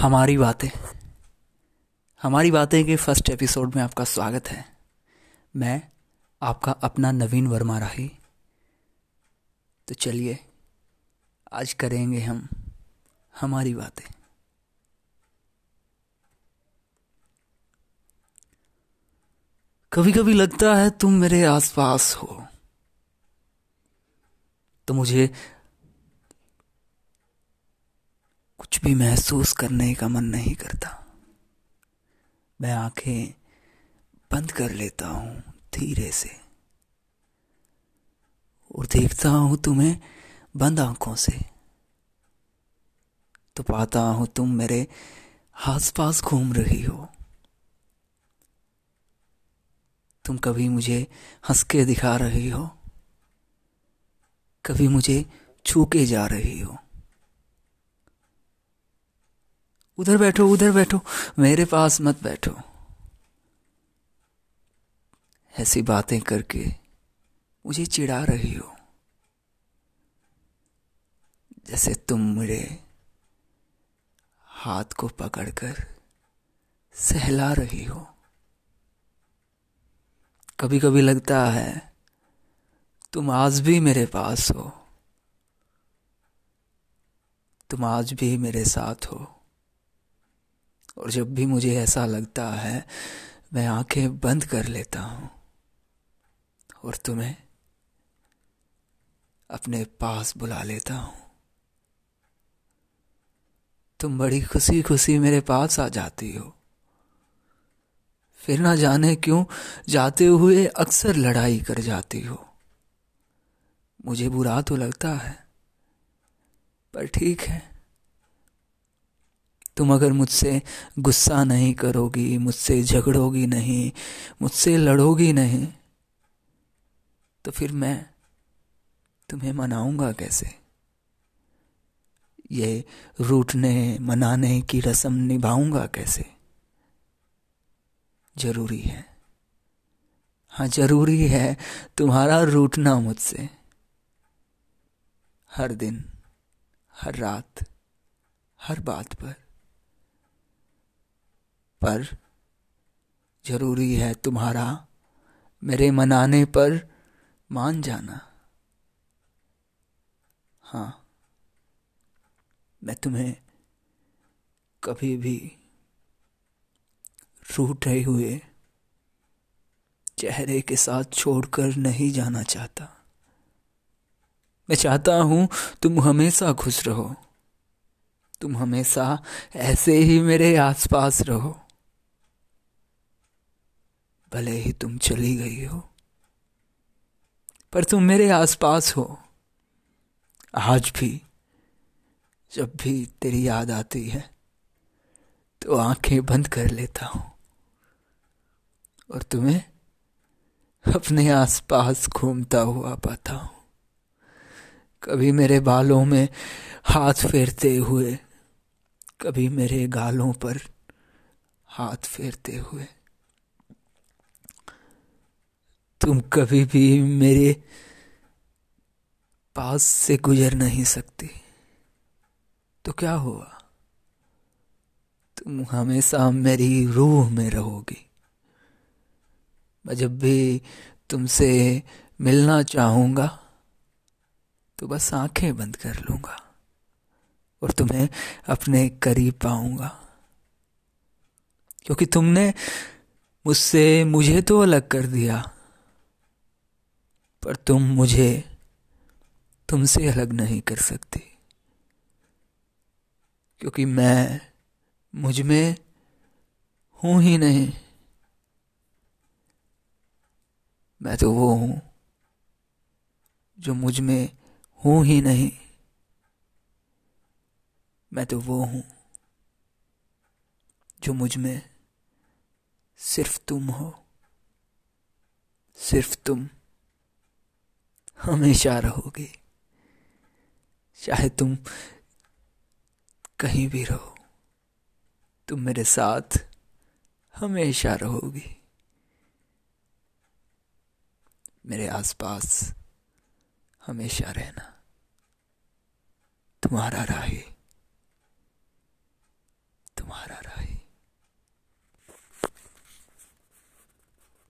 हमारी बातें। हमारी बातें के फ़र्स्ट एपिसोड में आपका स्वागत है। मैं आपका अपना नवीन वर्मा राही। तो चलिए, आज करेंगे हम हमारी बातें। कभी कभी लगता है तुम मेरे आसपास हो। तो मुझे कुछ भी महसूस करने का मन नहीं करता। मैं आँखें बंद कर लेता हूँ धीरे से। और देखता हूँ तुम्हें बंद आँखों से। तो पाता हूँ तुम मेरे आस पास घूम रही हो। तुम कभी मुझे हंस के दिखा रही हो। कभी मुझे छू के जा रही हो। उधर बैठो उधर बैठो। मेरे पास मत बैठो। ऐसी बातें करके मुझे चिढ़ा रही हो। जैसे तुम मेरे हाथ को पकड़कर सहला रही हो। कभी कभी लगता है तुम आज भी मेरे पास हो। तुम आज भी मेरे साथ हो। और जब भी मुझे ऐसा लगता है, मैं आँखें बंद कर लेता हूँ और तुम्हें अपने पास बुला लेता हूँ। तुम बड़ी खुशी खुशी मेरे पास आ जाती हो। फिर ना जाने क्यों जाते हुए अक्सर लड़ाई कर जाती हो। मुझे बुरा तो लगता है, पर ठीक है। तुम अगर मुझसे गुस्सा नहीं करोगी, मुझसे झगड़ोगी नहीं, मुझसे लड़ोगी नहीं तो फिर मैं तुम्हें मनाऊँगा कैसे? ये रूठने, मनाने की रस्म निभाऊँगा कैसे? ज़रूरी है। हाँ ज़रूरी है तुम्हारा रूठना मुझसे। हर दिन, हर रात, हर बात पर। पर ज़रूरी है तुम्हारा मेरे मनाने पर मान जाना। हाँ मैं तुम्हें कभी भी रूठे हुए चेहरे के साथ छोड़कर नहीं जाना चाहता। मैं चाहता हूँ तुम हमेशा खुश रहो। तुम हमेशा ऐसे ही मेरे आसपास रहो। भले ही तुम चली गई हो, पर तुम मेरे आसपास हो। आज भी, जब भी तेरी याद आती है तो आँखें बंद कर लेता हूँ और तुम्हें अपने आसपास घूमता हुआ पाता हूँ। कभी मेरे बालों में हाथ फेरते हुए, कभी मेरे गालों पर हाथ फेरते हुए। तुम कभी भी मेरे पास से गुजर नहीं सकती। तो क्या हुआ? तुम हमेशा मेरी रूह में रहोगी। मैं जब भी तुमसे मिलना चाहूँगा तो बस आँखें बंद कर लूँगा और तुम्हें अपने करीब पाऊँगा। क्योंकि तुमने मुझसे, मुझे तो अलग कर दिया। पर तुम मुझे तुमसे अलग नहीं कर सकती। क्योंकि मैं मुझमें हूँ ही नहीं। मैं तो वो हूँ जो मुझमें हूँ ही नहीं। मैं तो वो हूँ जो मुझमें सिर्फ़ तुम हो। सिर्फ़ तुम। हमेशा रहोगे। चाहे तुम कहीं भी रहो, तुम मेरे साथ हमेशा रहोगे। मेरे आसपास हमेशा रहना तुम्हारा राही